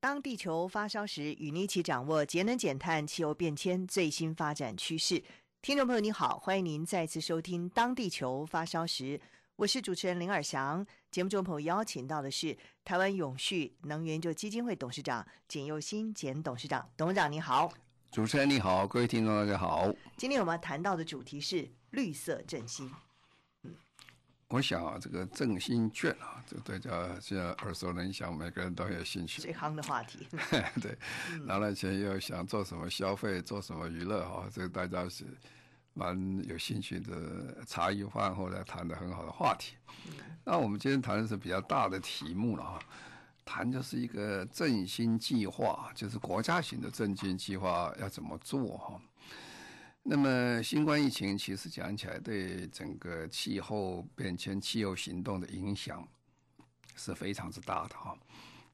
当地球发烧时，与你一起掌握节能减碳、气候变迁最新发展趋势。听众朋友，你好，欢迎您再次收听《当地球发烧时》，我是主持人林尔翔。节目中朋友邀请到的是台湾永续能源研究基金会董事长简佑新简董事长，董事长你好。主持人你好，各位听众大家好。今天我们谈到的主题是绿色振兴。嗯，我想啊，这个振兴券啊，这大家现在耳熟能详，每个人都有兴趣。最夯的话题。对，拿了钱又想做什么消费，做什么娱乐啊？这个大家是蛮有兴趣的，茶余饭后来谈的很好的话题。嗯。那我们今天谈的是比较大的题目了啊。谈就是一个振兴计划，就是国家型的振兴计划要怎么做哈？那么新冠疫情其实讲起来，对整个气候变迁、气候行动的影响是非常之大的哈。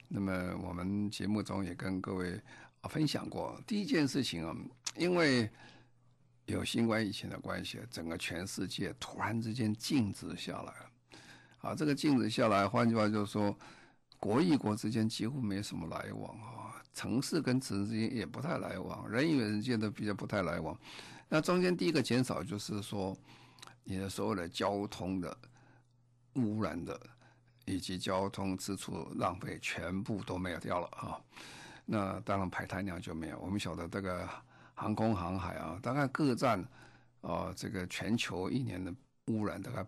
那么我们节目中也跟各位分享过，第一件事情啊，因为有新冠疫情的关系，整个全世界突然之间静止下来了。啊，这个静止下来，换句话就是说。国与国之间几乎没什么来往啊，城市跟城市之间也不太来往，人与人之间都比较不太来往。那中间第一个减少就是说，你的所有的交通的污染的以及交通支出浪费全部都没有掉了啊。那当然排碳量就没有。我们晓得这个航空航海啊，大概各占啊这个全球一年的污染大概。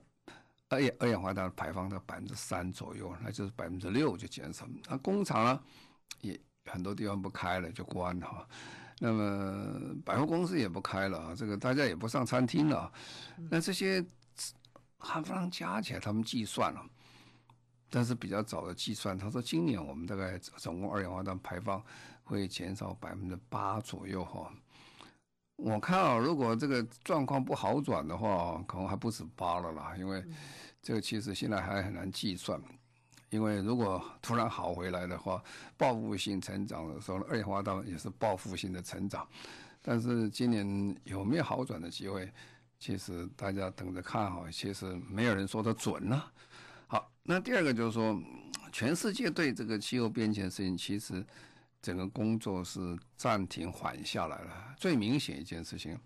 二氧二氧化碳排放到百分之三左右，那就是百分之六就减少。那工厂呢，也很多地方不开了，就关了哈。那么百货公司也不开了啊，这个大家也不上餐厅了。那这些含放加起来，他们计算了，但是比较早的计算，他说今年我们大概总共二氧化碳排放会减少百分之八左右哈。我看啊，如果这个状况不好转的话，可能还不止八了啦。因为这个其实现在还很难计算。因为如果突然好回来的话，报复性成长的时候，二氧化碳也是报复性的成长。但是今年有没有好转的机会？其实大家等着看哈。其实没有人说的准呢。好，那第二个就是说，全世界对这个气候变迁的事情，其实。整个工作是暂停缓下来了。最明显一件事情，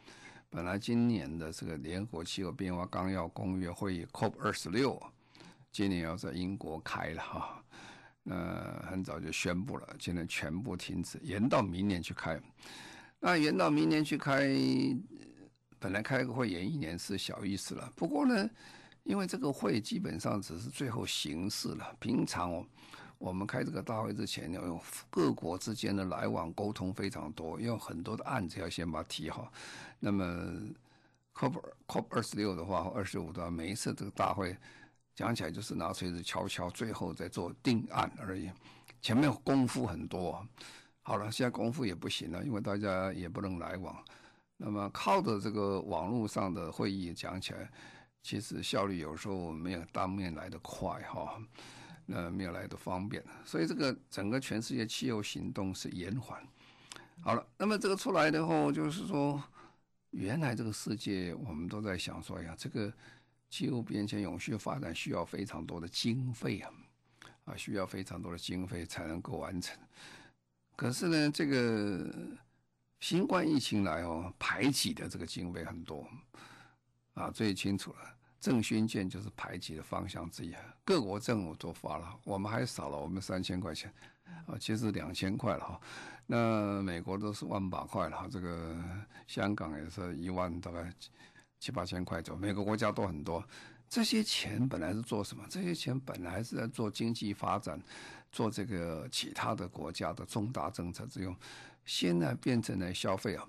本来今年的这个联合国气候变化纲要公约会议 COP 二十六，今年要在英国开了哈，那很早就宣布了，今年全部停止，延到明年去开。那延到明年去开，本来开个会延一年是小意思了。不过呢，因为这个会基本上只是最后形式了，平常哦。我们开这个大会之前，要用各国之间的来往沟通非常多，要很多的案子要先把它提好。那么，COP COP 二十六的话，二十五的话，每一次这个大会讲起来就是拿锤子敲敲，最后再做定案而已。前面功夫很多，好了，现在功夫也不行了，因为大家也不能来往。那么靠着这个网络上的会议讲起来，其实效率有时候没有当面来得快哈。呃，没有来的方便，所以这个整个全世界气候行动是延缓。好了，那么这个出来的后，就是说，原来这个世界我们都在想说，呀，这个气候变迁、永续发展需要非常多的经费啊，啊，需要非常多的经费才能够完成。可是呢，这个新冠疫情来哦，排挤的这个经费很多啊，最清楚了。振兴券就是排挤的方向之一，各国政府都发了，我们还少了，我们三千块钱，啊，其实两千块了哈。那美国都是万把块了，这个香港也是一万，大概七八千块左右。每个国家都很多。这些钱本来是做什么？这些钱本来是在做经济发展，做这个其他的国家的重大政策之用，现在变成了消费啊。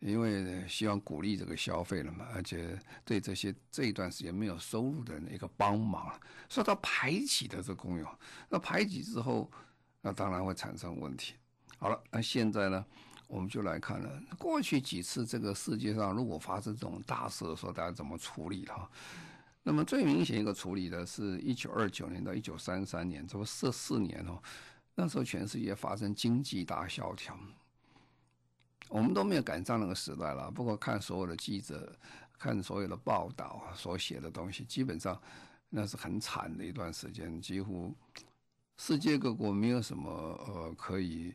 因为希望鼓励这个消费了嘛，而且对这些这一段时间没有收入的人一个帮忙，说到排挤的这功用。那排挤之后，那当然会产生问题。好了，那现在呢，我们就来看了过去几次这个世界上如果发生这种大事的时候，大家怎么处理哈？那么最明显一个处理的是一九二九年到一九三三年，这不四四年哦，那时候全世界发生经济大萧条，我们都没有赶上那个时代了。不过看所有的记者，看所有的报道所写的东西，基本上那是很惨的一段时间，几乎世界各国没有什么呃可以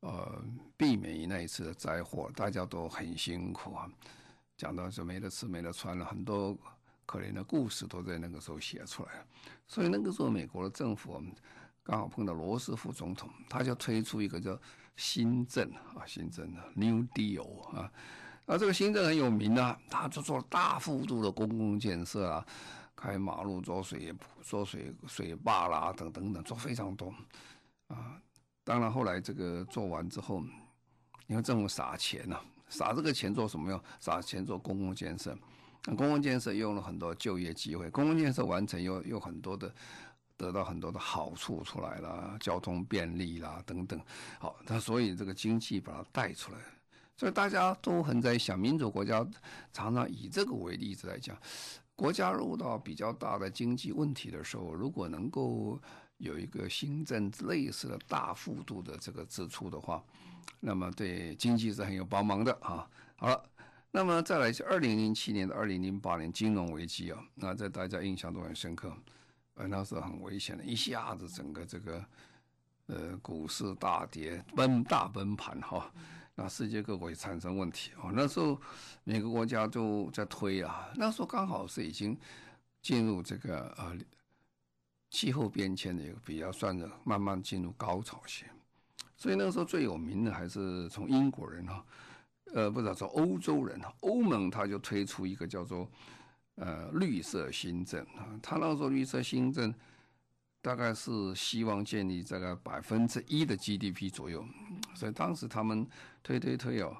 呃避免于那一次的灾祸，大家都很辛苦啊。讲到是没得吃没得穿了，很多。可怜的故事都在那个时候写出来，所以那个时候美国的政府我们刚好碰到罗斯福总统，他就推出一个叫新政啊，新政的 New Deal 啊，那这个新政很有名啊，他就做大幅度的公共建设啊，开马路、做水、做水水坝啦，等等等，做非常多啊。当然后来这个做完之后，因为政府撒钱呐、撒这个钱做什么用？撒钱做公共建设。公共建设用了很多就业机会，公共建设完成又有很多的得到很多的好处出来了，交通便利啦等等。好，那所以这个经济把它带出来，所以大家都很在想，民主国家常常以这个为例子来讲，国家遇到比较大的经济问题的时候，如果能够有一个新政类似的大幅度的这个支出的话，那么对经济是很有帮忙的啊。好了。那么再来是二零零七年到二零零八年金融危机啊，那在大家印象都很深刻，呃，那时候很危险的，一下子整个这个呃股市大跌，崩大崩盘哈，那世界各国也产生问题啊。那时候每个国家都在推啊，那时候刚好是已经进入这个呃气候变迁的一个比较算的慢慢进入高潮期，所以那个时候最有名的还是从英国人哈。呃，不知道说欧洲人，欧盟他就推出一个叫做呃绿色新政啊，他那时候绿色新政大概是希望建立这个百分之一的 GDP 左右，所以当时他们推推推哦，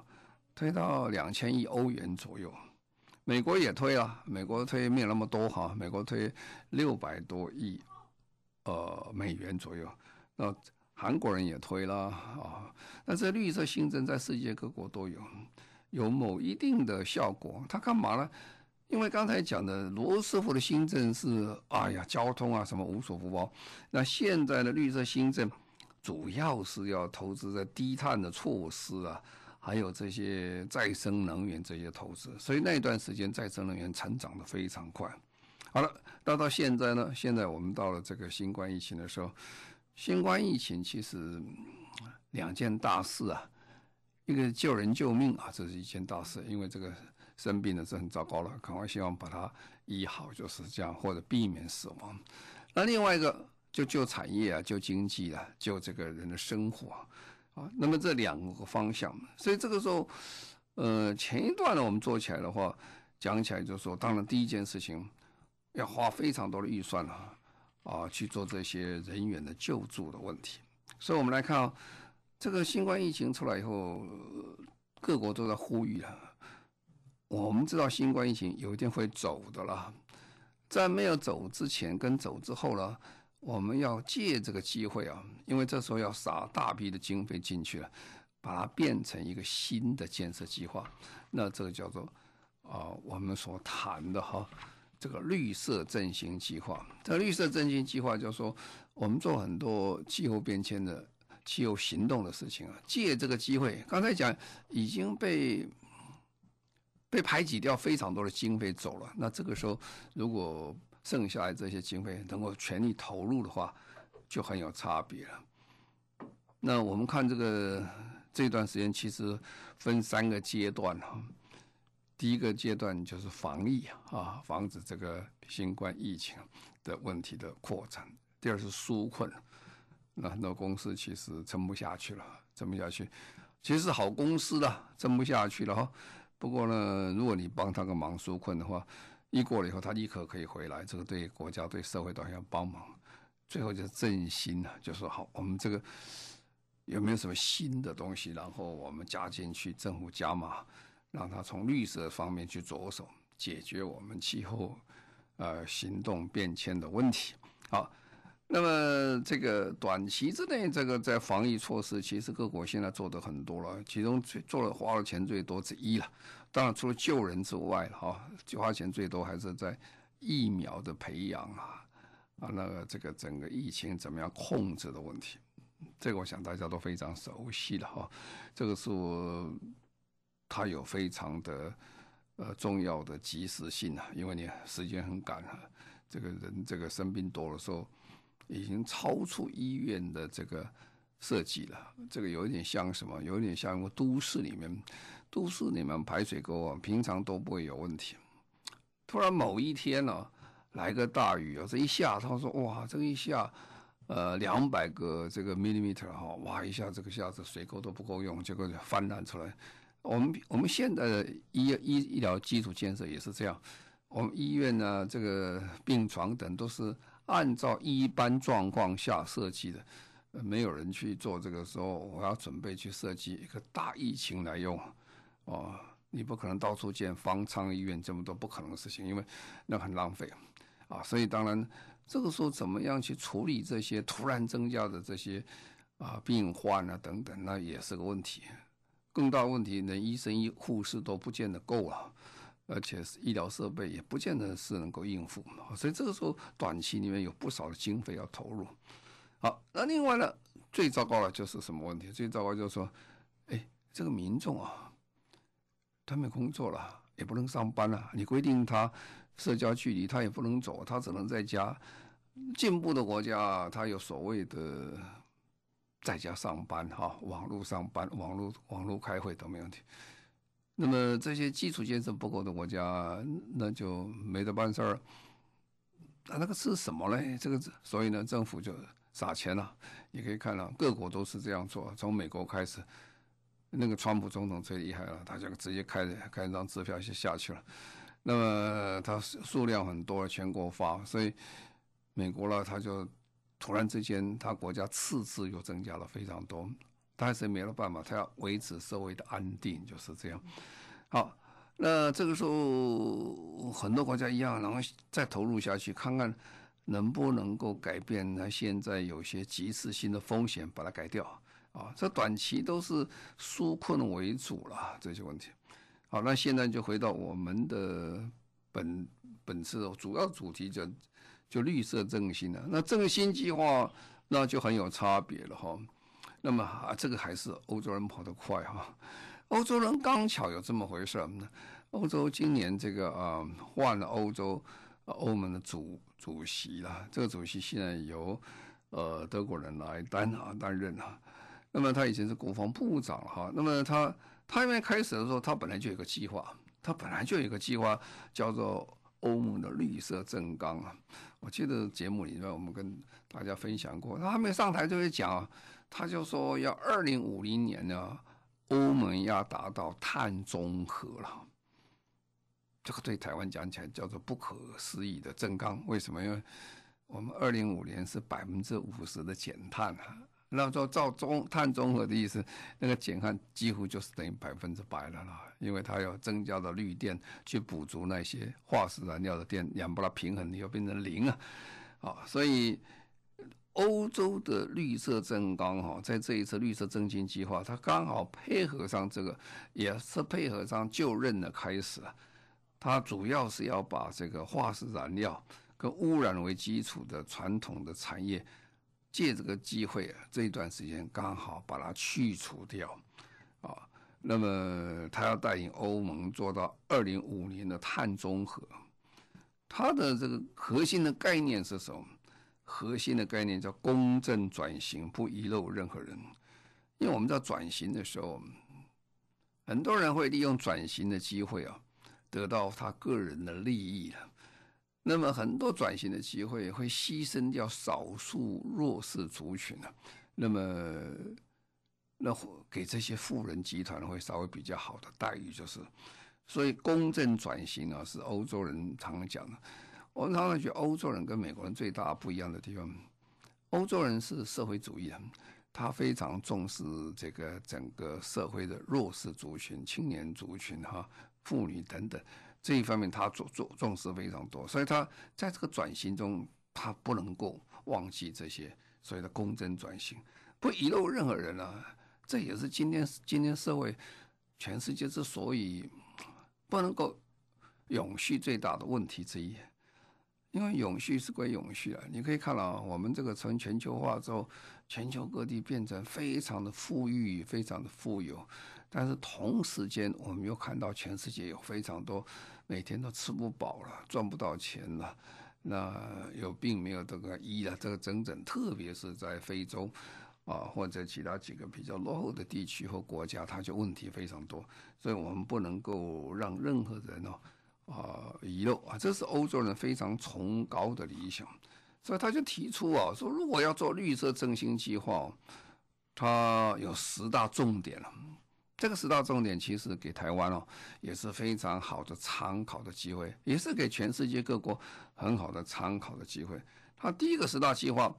推到两千亿欧元左右，美国也推啊，美国推没有那么多哈，美国推六百多亿呃美元左右，那。韩国人也推了啊，那这绿色新政在世界各国都有，有某一定的效果。他干嘛呢？因为刚才讲的罗斯福的新政是，哎呀，交通啊什么无所不包。那现在的绿色新政主要是要投资在低碳的措施啊，还有这些再生能源这些投资。所以那段时间再生能源成长的非常快。好了，到到现在呢，现在我们到了这个新冠疫情的时候。新冠疫情其实两件大事啊，一个救人救命啊，这是一件大事，因为这个生病的是很糟糕了，赶快希望把它医好，就是这样，或者避免死亡。那另外一个就救产业啊，救经济啊，救这个人的生活啊。那么这两个方向，所以这个时候，呃，前一段呢，我们做起来的话，讲起来就是说，当然第一件事情要花非常多的预算啊。啊，去做这些人员的救助的问题，所以我们来看啊，这个新冠疫情出来以后，各国都在呼吁啊。我们知道新冠疫情有一天会走的了，在没有走之前跟走之后呢，我们要借这个机会啊，因为这时候要撒大笔的经费进去了，把它变成一个新的建设计划，那这个叫做啊，我们所谈的哈。这个绿色振兴计划，这绿色振兴计划就是说，我们做很多气候变迁的气候行动的事情啊，借这个机会，刚才讲已经被被排挤掉非常多的经费走了，那这个时候如果剩下来这些经费能够全力投入的话，就很有差别了。那我们看这个这段时间其实分三个阶段哈。第一个阶段就是防疫啊，防止这个新冠疫情的问题的扩展。第二是纾困，那很多公司其实撑不下去了，撑不下去，其实好公司的撑不下去了哈。不过呢，如果你帮他个忙纾困的话，一过了以后，他立刻可以回来，这个对国家对社会都要帮忙。最后就是振兴了，就说好，我们这个有没有什么新的东西，然后我们加进去，政府加码。让他从绿色方面去着手解决我们气候呃行动变迁的问题。好，那么这个短期之内，这个在防疫措施，其实各国现在做的很多了，其中最做了花的钱最多之一了。当然，除了救人之外，哈，就花钱最多还是在疫苗的培养啊，啊，那个这个整个疫情怎么样控制的问题，这个我想大家都非常熟悉的哈。这个是我它有非常的呃重要的及时性啊，因为你时间很赶啊，这个人这个生病多的时候，已经超出医院的这个设计了。这个有一点像什么？有一点像一个都市里面。都市里面排水沟啊，平常都不会有问题。突然某一天呢、啊，来个大雨啊，这一下，他说哇，这一下，呃，两百个这个 millimeter 哈，哇，一下这个下子水沟都不够用，结果就泛滥出来。我们我们现在的医医医疗基础建设也是这样，我们医院呢，这个病床等都是按照一般状况下设计的，没有人去做这个时候，我要准备去设计一个大疫情来用。哦，你不可能到处建方舱医院，这么多不可能的事情，因为那很浪费啊。所以当然，这个时候怎么样去处理这些突然增加的这些啊病患啊等等，那也是个问题。更大问题，连医生、医护士都不见得够了，而且医疗设备也不见得是能够应付。所以这个时候短期里面有不少的经费要投入。好，那另外呢，最糟糕的就是什么问题？最糟糕就是说，哎，这个民众啊。他没工作了，也不能上班了。你规定他社交距离，他也不能走，他只能在家。进步的国家，他有所谓的在家上班，哈，网络上班、网络网络开会都没问题。那么这些基础建设不够的国家，那就没得办事儿。那那个是什么呢？这个所以呢，政府就撒钱了。你可以看到，各国都是这样做，从美国开始。那个川普总统最厉害了，他就直接开开一张支票就下去了。那么他数量很多，全国发，所以美国呢，他就突然之间，他国家赤字又增加了非常多，但是没了办法，他要维持社会的安定，就是这样。好，那这个时候很多国家一样，然后再投入下去，看看能不能够改变他现在有些即时性的风险，把它改掉。啊，这短期都是纾困为主了，这些问题。好，那现在就回到我们的本本次主要主题就，就绿色振兴了。那振兴计划那就很有差别了哈。那么啊，这个还是欧洲人跑得快哈。欧洲人刚巧有这么回事儿，欧洲今年这个啊换了欧洲欧盟的主主席了，这个主席现在由呃德国人来担啊担任啊。那么他以前是国防部长哈，那么他他因为开始的时候，他本来就有个计划，他本来就有一个计划叫做欧盟的绿色政纲啊。我记得节目里面我们跟大家分享过，他还没上台就会讲，他就说要二零五零年呢，欧盟要达到碳中和了。这个对台湾讲起来叫做不可思议的政纲，为什么？因为我们二零五年是百分之五十的减碳啊。那说照中碳中和的意思，那个减碳几乎就是等于百分之百了啦，因为它要增加的绿电去补足那些化石燃料的电，两不拉平衡，你要变成零啊，啊，所以欧洲的绿色政纲哈，在这一次绿色振兴计划，它刚好配合上这个，也是配合上就任的开始啊，它主要是要把这个化石燃料跟污染为基础的传统的产业。借这个机会啊，这一段时间刚好把它去除掉，啊，那么他要带领欧盟做到二零五年的碳中和，它的这个核心的概念是什么？核心的概念叫公正转型，不遗漏任何人。因为我们在转型的时候，很多人会利用转型的机会啊，得到他个人的利益了。那么很多转型的机会会牺牲掉少数弱势族群啊，那么那给这些富人集团会稍微比较好的待遇，就是，所以公正转型啊是欧洲人常常讲的。我们常常觉得欧洲人跟美国人最大不一样的地方，欧洲人是社会主义人，他非常重视这个整个社会的弱势族群、青年族群哈、妇女等等。这一方面他重重重视非常多，所以他在这个转型中，他不能够忘记这些所谓的公正转型，不遗漏任何人啊。这也是今天今天社会全世界之所以不能够永续最大的问题之一。因为永续是归永续啊，你可以看到，我们这个从全球化之后，全球各地变成非常的富裕，非常的富有，但是同时间，我们又看到全世界有非常多每天都吃不饱了，赚不到钱了，那有病没有这个医了，这个整整，特别是在非洲啊或者其他几个比较落后的地区和国家，它就问题非常多，所以我们不能够让任何人哦。啊，遗漏啊，这是欧洲人非常崇高的理想，所以他就提出啊，说如果要做绿色振兴计划，它有十大重点了。这个十大重点其实给台湾哦也是非常好的参考的机会，也是给全世界各国很好的参考的机会。他第一个十大计划，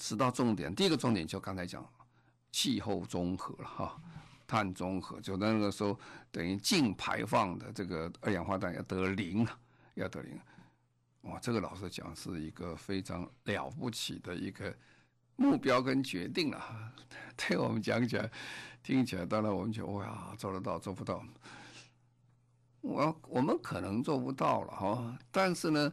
十大重点，第一个重点就刚才讲气候综合了哈。碳综合，就那个时候等于净排放的这个二氧化碳要得零，要得零，哇，这个老实讲是一个非常了不起的一个目标跟决定了。对我们讲起来，听起来当然我们觉得哇，做得到做不到，我我们可能做不到了哈，但是呢，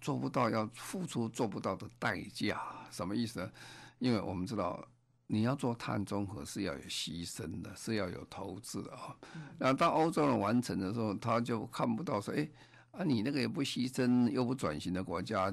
做不到要付出做不到的代价，什么意思呢？因为我们知道。你要做碳中和是要有牺牲的，是要有投资的啊。然后当欧洲人完成的时候，他就看不到说，哎，啊，你那个也不牺牲又不转型的国家，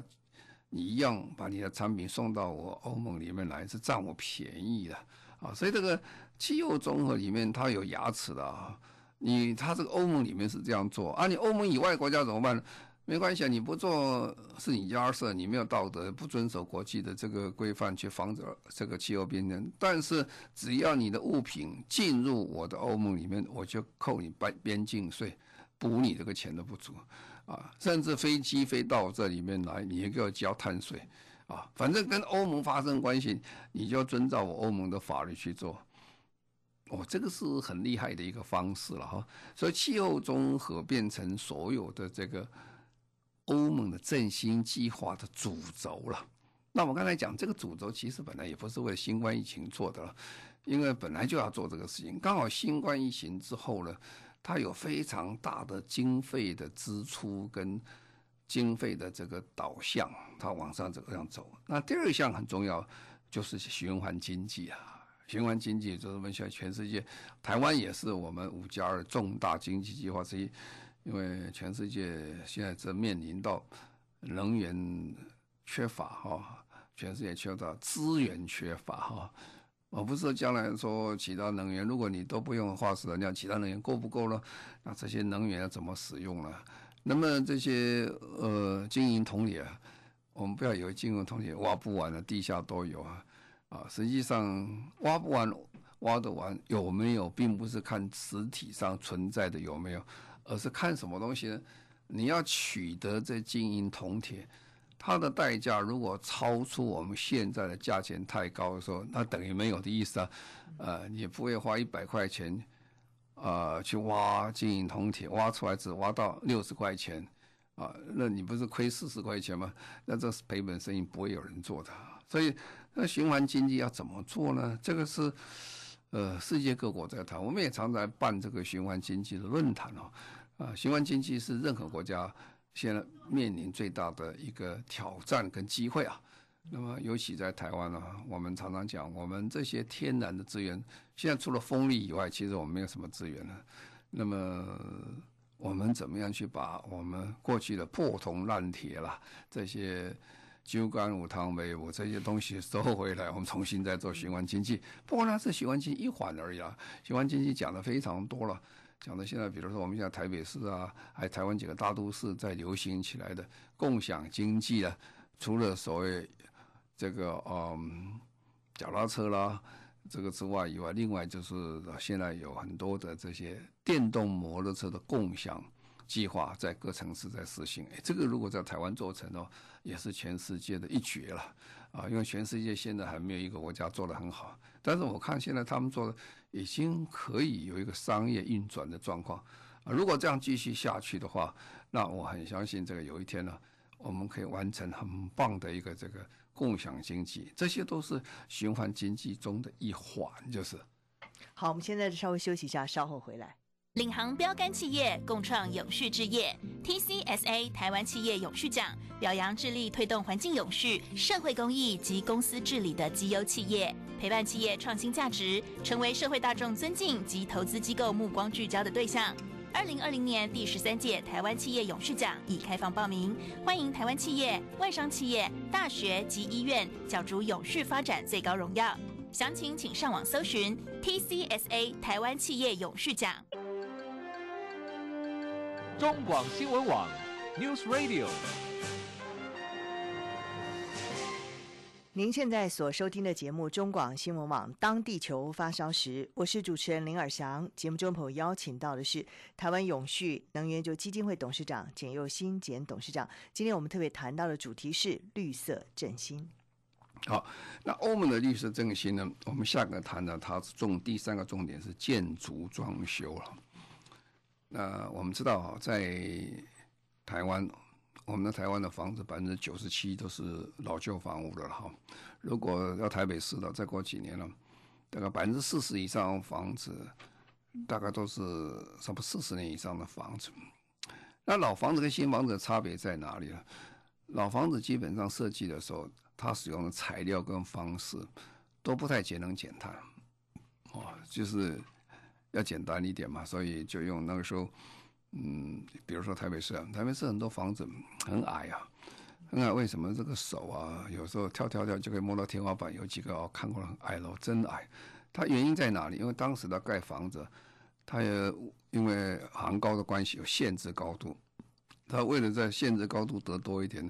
你一样把你的产品送到我欧盟里面来，是占我便宜的啊。所以这个气候综合里面它有牙齿的啊。你它这个欧盟里面是这样做啊，你欧盟以外国家怎么办？没关系啊，你不做是你家事，你没有道德，不遵守国际的这个规范去防止这个气候变成。但是只要你的物品进入我的欧盟里面，我就扣你边边境税，补你这个钱的不足啊。甚至飞机飞到我这里面来，你也给我交碳税啊。反正跟欧盟发生关系，你就要遵照我欧盟的法律去做。哦，这个是很厉害的一个方式了哈。所以气候综合变成所有的这个。欧盟的振兴计划的主轴了。那我刚才讲这个主轴，其实本来也不是为了新冠疫情做的了，因为本来就要做这个事情。刚好新冠疫情之后呢，它有非常大的经费的支出跟经费的这个导向，它往上这个样走。那第二项很重要，就是循环经济啊。循环经济就是我们现在全世界，台湾也是我们五加二重大经济计划之一。因为全世界现在正面临到能源缺乏哈，全世界缺乏资源缺乏哈。我不是将来说其他能源，如果你都不用化石燃料，其他能源够不够呢？那这些能源要怎么使用呢？那么这些呃金银铜铁，我们不要以为金银铜铁挖不完的，地下都有啊啊，实际上挖不完，挖得完有没有，并不是看实体上存在的有没有。而是看什么东西呢？你要取得这金银铜铁，它的代价如果超出我们现在的价钱太高的时候，那等于没有的意思啊。呃，你不会花一百块钱，啊、去挖金银铜铁，挖出来只挖到六十块钱，啊、那你不是亏四十块钱吗？那这是赔本生意，不会有人做的。所以，那循环经济要怎么做呢？这个是。呃，世界各国在谈，我们也常在办这个循环经济的论坛哦。啊，循环经济是任何国家现在面临最大的一个挑战跟机会啊。那么，尤其在台湾呢，我们常常讲，我们这些天然的资源，现在除了风力以外，其实我们没有什么资源了。那么，我们怎么样去把我们过去的破铜烂铁啦这些？酒干五汤煤，我这些东西收回来，我们重新再做循环经济。不过呢，是循环经济一环而已啊。循环经济讲的非常多了，讲到现在，比如说我们现在台北市啊，还有台湾几个大都市在流行起来的共享经济啊。除了所谓这个嗯脚踏车啦这个之外以外，另外就是现在有很多的这些电动摩托车的共享。计划在各城市在实行，哎，这个如果在台湾做成哦，也是全世界的一绝了啊！因为全世界现在还没有一个国家做得很好，但是我看现在他们做的已经可以有一个商业运转的状况啊。如果这样继续下去的话，那我很相信这个有一天呢，我们可以完成很棒的一个这个共享经济，这些都是循环经济中的一环，就是。好，我们现在稍微休息一下，稍后回来。领航标杆企业共创永续置业，TCSA 台湾企业永续奖表扬致力推动环境永续、社会公益及公司治理的绩优企业，陪伴企业创新价值，成为社会大众尊敬及投资机构目光聚焦的对象。二零二零年第十三届台湾企业永续奖已开放报名，欢迎台湾企业、外商企业、大学及医院角逐永续发展最高荣耀。详情请上网搜寻 TCSA 台湾企业永续奖。中广新闻网，News Radio。您现在所收听的节目《中广新闻网》，当地球发烧时，我是主持人林尔翔。节目中朋友邀请到的是台湾永续能源基金会董事长简又新简董事长。今天我们特别谈到的主题是绿色振兴。好，那欧盟的绿色振兴呢？我们下个谈的，它重第三个重点是建筑装修了。那我们知道啊，在台湾，我们的台湾的房子百分之九十七都是老旧房屋的了哈。如果要台北市的，再过几年了，大概百分之四十以上房子，大概都是差不多四十年以上的房子。那老房子跟新房子的差别在哪里呢？老房子基本上设计的时候，它使用的材料跟方式都不太节能减碳，哦，就是。要简单一点嘛，所以就用那个时候，嗯，比如说台北市啊，台北市很多房子很矮啊，很矮。为什么这个手啊，有时候跳跳跳就可以摸到天花板？有几个哦，看过了矮了，真矮。它原因在哪里？因为当时的盖房子，它也因为行高的关系有限制高度，它为了在限制高度得多一点，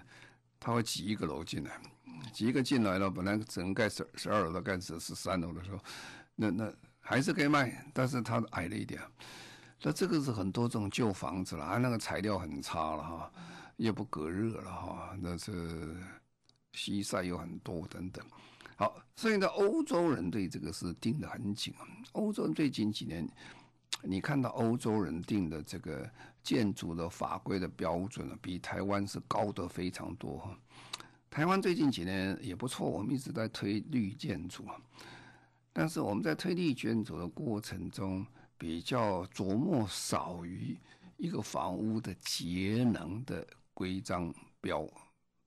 它会挤一个楼进来，挤一个进来了，本来只能盖十十二楼的，盖成十三楼的时候，那那。还是可以卖，但是它矮了一点。那这个是很多这种旧房子了，啊，那个材料很差了哈，也不隔热了哈，那是西晒又很多等等。好，所以呢，欧洲人对这个是盯得很紧。欧洲最近几年，你看到欧洲人定的这个建筑的法规的标准呢，比台湾是高得非常多哈。台湾最近几年也不错，我们一直在推绿建筑啊。但是我们在推力建筑的过程中，比较琢磨少于一个房屋的节能的规章标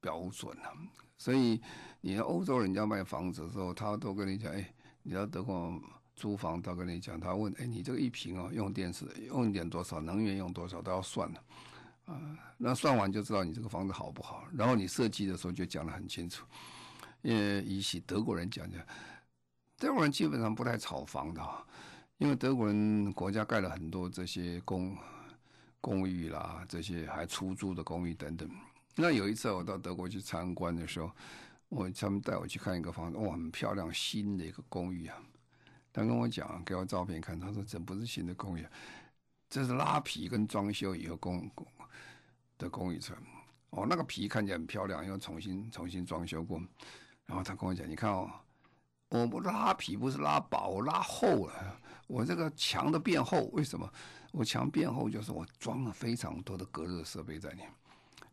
标准啊。所以，你欧洲人家卖房子的时候，他都跟你讲，哎，你要德国租房，他跟你讲，他问，哎，你这个一平哦，用电是用电多少，能源用多少，都要算的啊。那算完就知道你这个房子好不好。然后你设计的时候就讲得很清楚，因为比起德国人讲讲。德国人基本上不太炒房的，因为德国人国家盖了很多这些公公寓啦，这些还出租的公寓等等。那有一次我到德国去参观的时候，我他们带我去看一个房子，哇，很漂亮，新的一个公寓啊。他跟我讲，给我照片看，他说这不是新的公寓，这是拉皮跟装修以后公公的公寓车。哦，那个皮看起来很漂亮，又重新重新装修过。然后他跟我讲，你看哦。我不拉皮，不是拉薄，我拉厚了。我这个墙的变厚，为什么？我墙变厚就是我装了非常多的隔热设备在里面，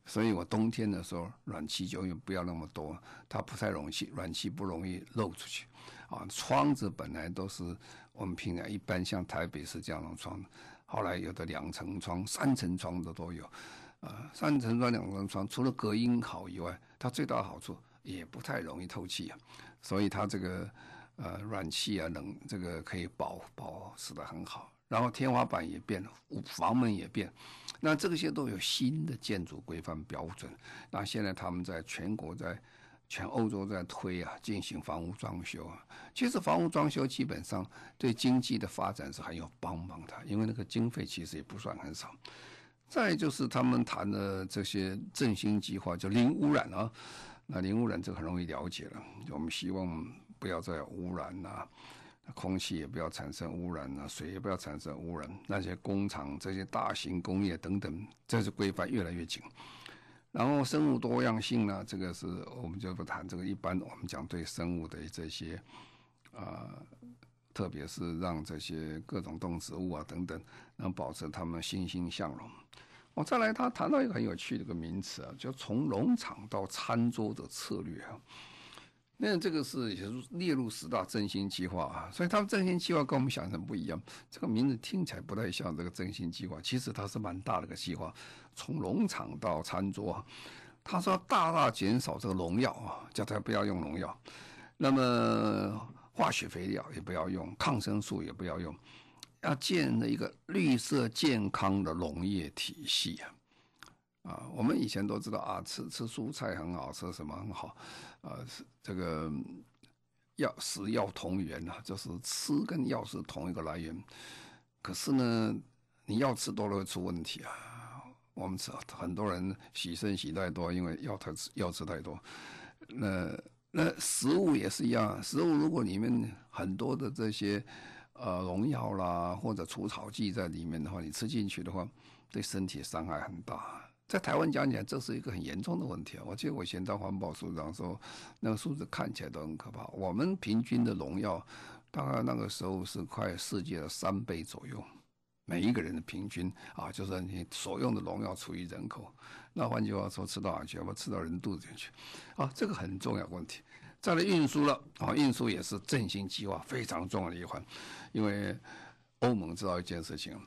所以我冬天的时候暖气就用不要那么多，它不太容易，暖气不容易漏出去。啊，窗子本来都是我们平常一般像台北市这样的窗，后来有的两层窗、三层窗的都有。啊，三层窗、两层窗，除了隔音好以外，它最大的好处也不太容易透气啊。所以它这个呃暖气啊，冷这个可以保保持得很好。然后天花板也变了，房门也变，那这些都有新的建筑规范标准。那现在他们在全国在全欧洲在推啊，进行房屋装修啊。其实房屋装修基本上对经济的发展是很有帮忙的，因为那个经费其实也不算很少。再就是他们谈的这些振兴计划，就零污染啊。那零污染这个很容易了解了，我们希望不要再污染呐、空气也不要产生污染呐、水也不要产生污染，那些工厂这些大型工业等等，这是规范越来越紧。然后生物多样性呢，这个是我们就不谈这个，一般我们讲对生物的这些啊、特别是让这些各种动植物啊等等，能保持它们欣欣向荣。我再来，他谈到一个很有趣的一个名词啊，叫从农场到餐桌的策略啊。那这个是也是列入十大振兴计划啊，所以他们振兴计划跟我们想象不一样。这个名字听起来不太像这个振兴计划，其实它是蛮大的一个计划。从农场到餐桌，啊他说大大减少这个农药啊，叫他不要用农药，那么化学肥料也不要用，抗生素也不要用。要建的一个绿色健康的农业体系啊！啊，我们以前都知道啊，吃吃蔬菜很好，吃什么很好，啊，这个药食药同源啊，就是吃跟药是同一个来源。可是呢，你药吃多了会出问题啊。我们吃很多人洗肾洗太多，因为药太吃药吃太多。那那食物也是一样，食物如果里面很多的这些。呃，农药啦，或者除草剂在里面的话，你吃进去的话，对身体伤害很大。在台湾讲起来，这是一个很严重的问题啊！我记得我以前当环保署长的时候，那个数字看起来都很可怕。我们平均的农药，大概那个时候是快世界的三倍左右，每一个人的平均啊，就是你所用的农药除以人口。那换句话说，吃到哪去？要吃到人肚子里去？啊，这个很重要问题。再来运输了啊，运输也是振兴计划非常重要的一环。因为欧盟知道一件事情，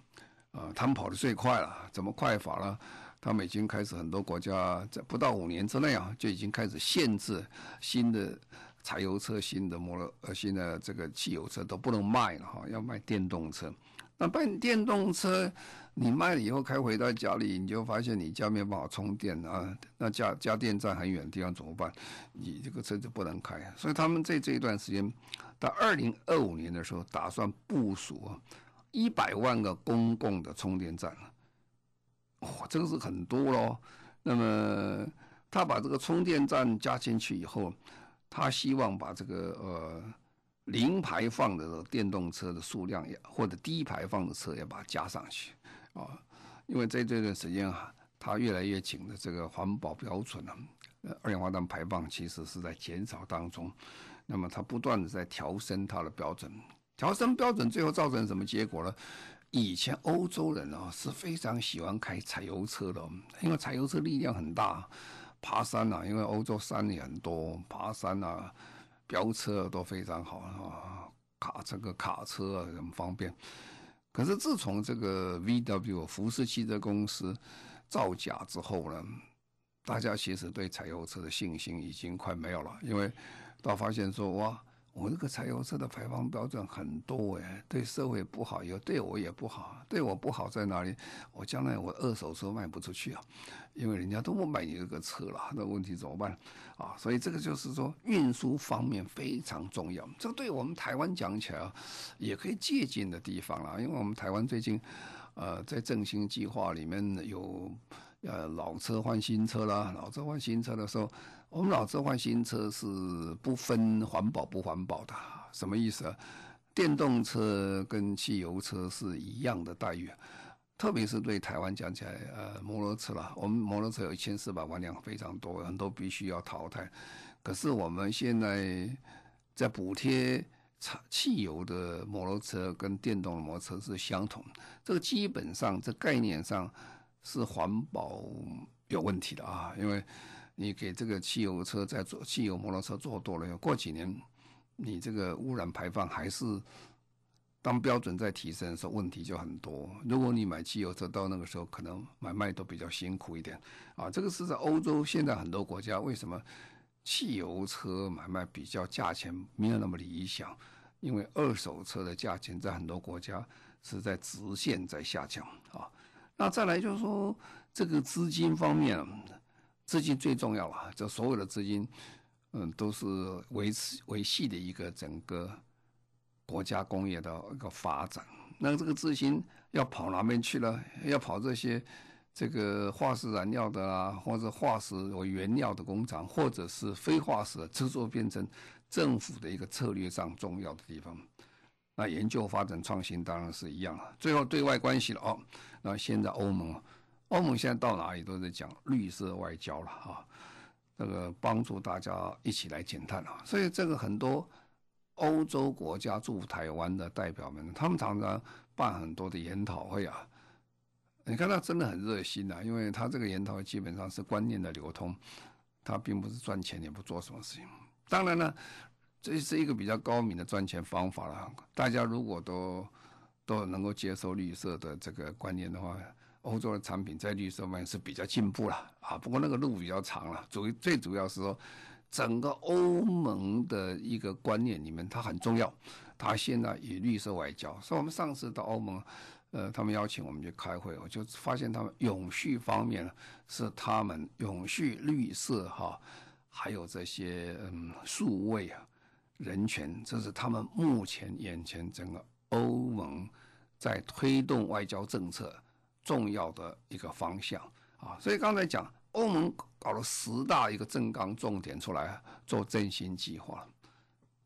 啊，他们跑得最快了。怎么快法呢？他们已经开始很多国家在不到五年之内啊，就已经开始限制新的柴油车、新的摩托呃、新的这个汽油车都不能卖了哈，要卖电动车。那卖电动车，你卖了以后开回到家里，你就发现你家没办法充电啊。那家加电站很远的地方怎么办？你这个车就不能开。所以他们在这一段时间。到二零二五年的时候，打算部署啊一百万个公共的充电站，哇、哦，这个是很多喽。那么他把这个充电站加进去以后，他希望把这个呃零排放的电动车的数量也或者低排放的车也把它加上去啊、因为在这段时间啊，它越来越紧的这个环保标准呢、啊，二氧化碳排放其实是在减少当中。那么它不断的在调升它的标准，调升标准最后造成什么结果呢？以前欧洲人啊是非常喜欢开柴油车的，因为柴油车力量很大，爬山啊，因为欧洲山也很多，爬山啊、飙车都非常好啊，卡这个卡车啊很方便。可是自从这个 VW 福斯汽车公司造假之后呢，大家其实对柴油车的信心已经快没有了，因为。到发现说哇，我这个柴油车的排放标准很多哎，对社会不好，也对我也不好。对我不好在哪里？我将来我二手车卖不出去啊，因为人家都不买你这个车了。那问题怎么办啊？所以这个就是说运输方面非常重要。这对我们台湾讲起来，也可以借鉴的地方了。因为我们台湾最近呃在振兴计划里面有呃老车换新车啦，老车换新车的时候。我们老车换新车是不分环保不环保的，什么意思啊？电动车跟汽油车是一样的待遇，特别是对台湾讲起来，呃，摩托车啦，我们摩托车有一千四百万辆，非常多，很多必须要淘汰。可是我们现在在补贴汽油的摩托车跟电动的摩托车是相同，这个基本上这概念上是环保有问题的啊，因为。你给这个汽油车在做，汽油摩托车做多了，过几年，你这个污染排放还是当标准在提升的时候，问题就很多。如果你买汽油车到那个时候，可能买卖都比较辛苦一点啊。这个是在欧洲，现在很多国家为什么汽油车买卖比较价钱没有那么理想？因为二手车的价钱在很多国家是在直线在下降啊。那再来就是说这个资金方面。资金最重要了，这所有的资金，嗯，都是维持维系的一个整个国家工业的一个发展。那这个资金要跑哪边去了？要跑这些这个化石燃料的啊，或者化石为原料的工厂，或者是非化石，制作变成政府的一个策略上重要的地方。那研究发展创新当然是一样了。最后对外关系了哦，那现在欧盟。欧盟现在到哪里都在讲绿色外交了啊，这个帮助大家一起来减碳啊，所以这个很多欧洲国家驻台湾的代表们，他们常常办很多的研讨会啊，你看他真的很热心啊，因为他这个研讨会基本上是观念的流通，他并不是赚钱，也不做什么事情。当然呢，这是一个比较高明的赚钱方法了。大家如果都都能够接受绿色的这个观念的话，欧洲的产品在绿色方面是比较进步了啊。不过那个路比较长了，主最主要是说，整个欧盟的一个观念里面，它很重要。它现在以绿色外交，所以我们上次到欧盟。呃，他们邀请我们去开会，我就发现他们永续方面是他们永续绿色哈，还有这些嗯数位啊人权，这是他们目前眼前整个欧盟在推动外交政策重要的一个方向啊。所以刚才讲欧盟搞了十大一个政纲重点出来做振兴计划，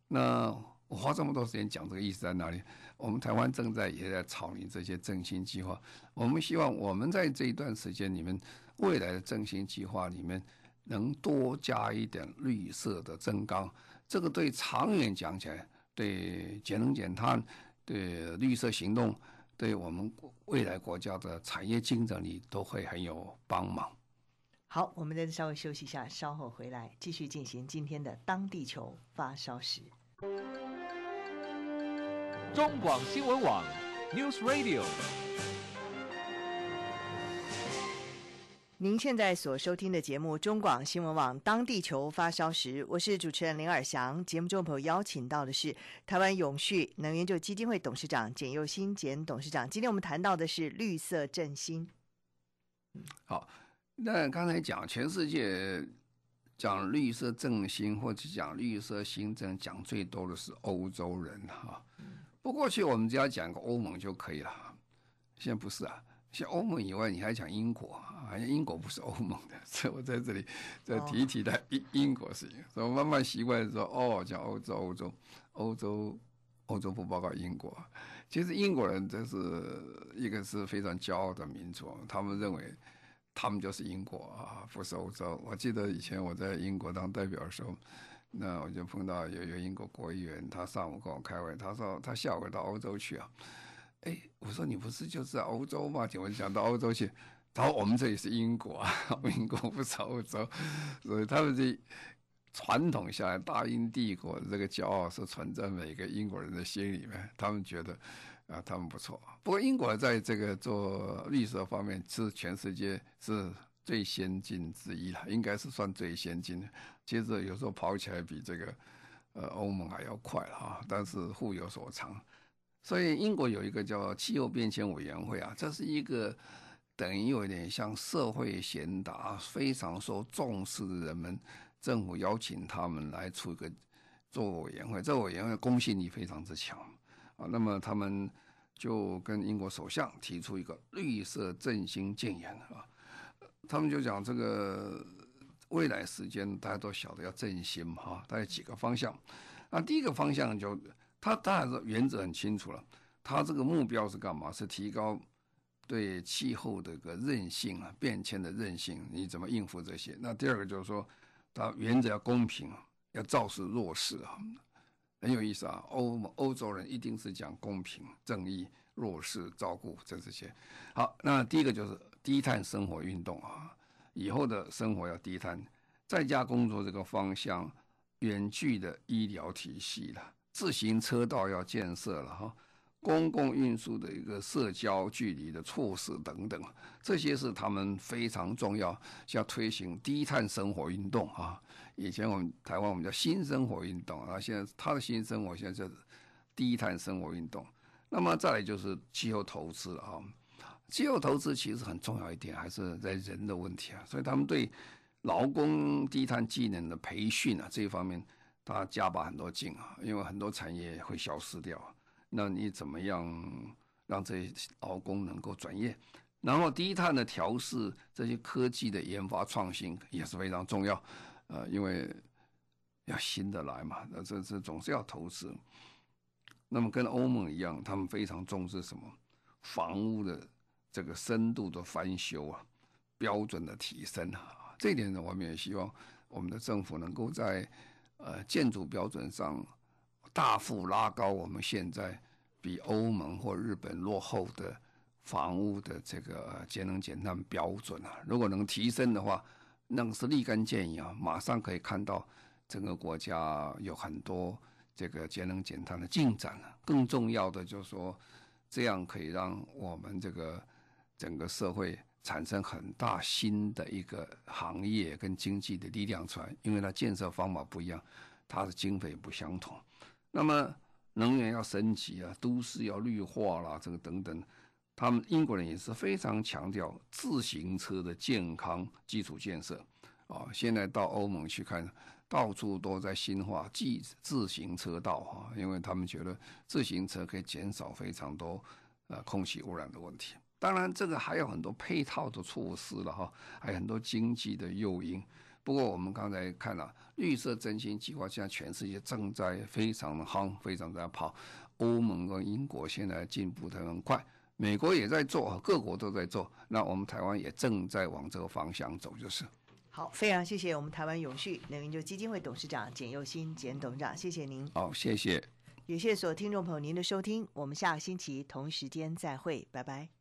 那我花这么多时间讲这个意思在哪里？我们台湾正在也在草拟这些振兴计划，我们希望我们在这一段时间里面，未来的振兴计划里面能多加一点绿色的增纲，这个对长远讲起来，对节能减碳、对绿色行动、对我们未来国家的产业竞争力都会很有帮忙。好，我们再稍微休息一下，稍后回来继续进行今天的当地球发烧时。中广新闻网，News Radio。您现在所收听的节目《中广新闻网》当地球发烧时，我是主持人林尔翔。节目中朋友邀请到的是台湾永续能源就基金会董事长简佑新简董事长。今天我们谈到的是绿色振兴。好，那刚才讲全世界讲绿色振兴或者讲绿色新政讲最多的是欧洲人哈。不过去我们只要讲个欧盟就可以了，现在不是啊，像欧盟以外你还讲英国，好像英国不是欧盟的，所以我在这里再提一提的英英国事情，所以我慢慢习惯说哦，讲欧洲欧洲欧洲欧洲不包括英国，其实英国人这是一个是非常骄傲的民族，他们认为他们就是英国啊，不是欧洲。我记得以前我在英国当代表的时候。那我就碰到有有英国国议员，他上午跟我开会，他说他下午到欧洲去啊。哎，我说你不是就是在欧洲吗？请问想到欧洲去？他说我们这里是英国啊，英国不是欧洲，所以他们这传统下来，大英帝国这个骄傲是存在每个英国人的心里面。他们觉得啊，他们不错。不过英国在这个做绿色方面是全世界是。最先进之一了，应该是算最先进的。接着有时候跑起来比这个呃欧盟还要快了哈，但是互有所长。所以英国有一个叫气候变迁委员会啊，这是一个等于有点像社会贤达，非常受重视的人们，政府邀请他们来出一个做委员会，这委员会公信力非常之强啊。那么他们就跟英国首相提出一个绿色振兴建言啊。他们就讲这个未来时间，大家都晓得要振兴嘛，哈，大概几个方向。那第一个方向就，他当然是原则很清楚了，他这个目标是干嘛？是提高对气候的一个韧性啊，变迁的韧性，你怎么应付这些？那第二个就是说，它原则要公平，要重视弱势啊，很有意思啊。欧欧洲人一定是讲公平、正义、弱势照顾这这些。好，那第一个就是。低碳生活运动啊，以后的生活要低碳，在家工作这个方向，远距的医疗体系了，自行车道要建设了哈，公共运输的一个社交距离的措施等等，这些是他们非常重要，要推行低碳生活运动啊。以前我们台湾我们叫新生活运动啊，现在他的新生活现在就是低碳生活运动。那么再来就是气候投资啊。气候投资其实很重要一点，还是在人的问题啊，所以他们对劳工低碳技能的培训啊这一方面，他加把很多劲啊，因为很多产业会消失掉，那你怎么样让这些劳工能够转业？然后低碳的调试，这些科技的研发创新也是非常重要，呃，因为要新的来嘛，那这这总是要投资。那么跟欧盟一样，他们非常重视什么？房屋的。这个深度的翻修啊，标准的提升啊，这一点呢，我们也希望我们的政府能够在呃建筑标准上大幅拉高我们现在比欧盟或日本落后的房屋的这个节能减碳标准啊，如果能提升的话，那是立竿见影啊，马上可以看到整个国家有很多这个节能减碳的进展了。更重要的就是说，这样可以让我们这个整个社会产生很大新的一个行业跟经济的力量出来，因为它建设方法不一样，它的经费不相同。那么能源要升级啊，都市要绿化啦，这个等等。他们英国人也是非常强调自行车的健康基础建设啊。现在到欧盟去看，到处都在新化自自行车道哈，因为他们觉得自行车可以减少非常多呃空气污染的问题。当然，这个还有很多配套的措施了哈，还有很多经济的诱因。不过我们刚才看了绿色振兴计划，现在全世界正在非常的夯，非常在跑。欧盟跟英国现在进步的很快。美国也在做，各国都在做，那我们台湾也正在往这个方向走，就是。好，非常谢谢我们台湾永续能源基金会董事长简又新简董事长，谢谢您。好，谢谢。也谢谢所有听众朋友您的收听，我们下个星期同时间再会，拜拜。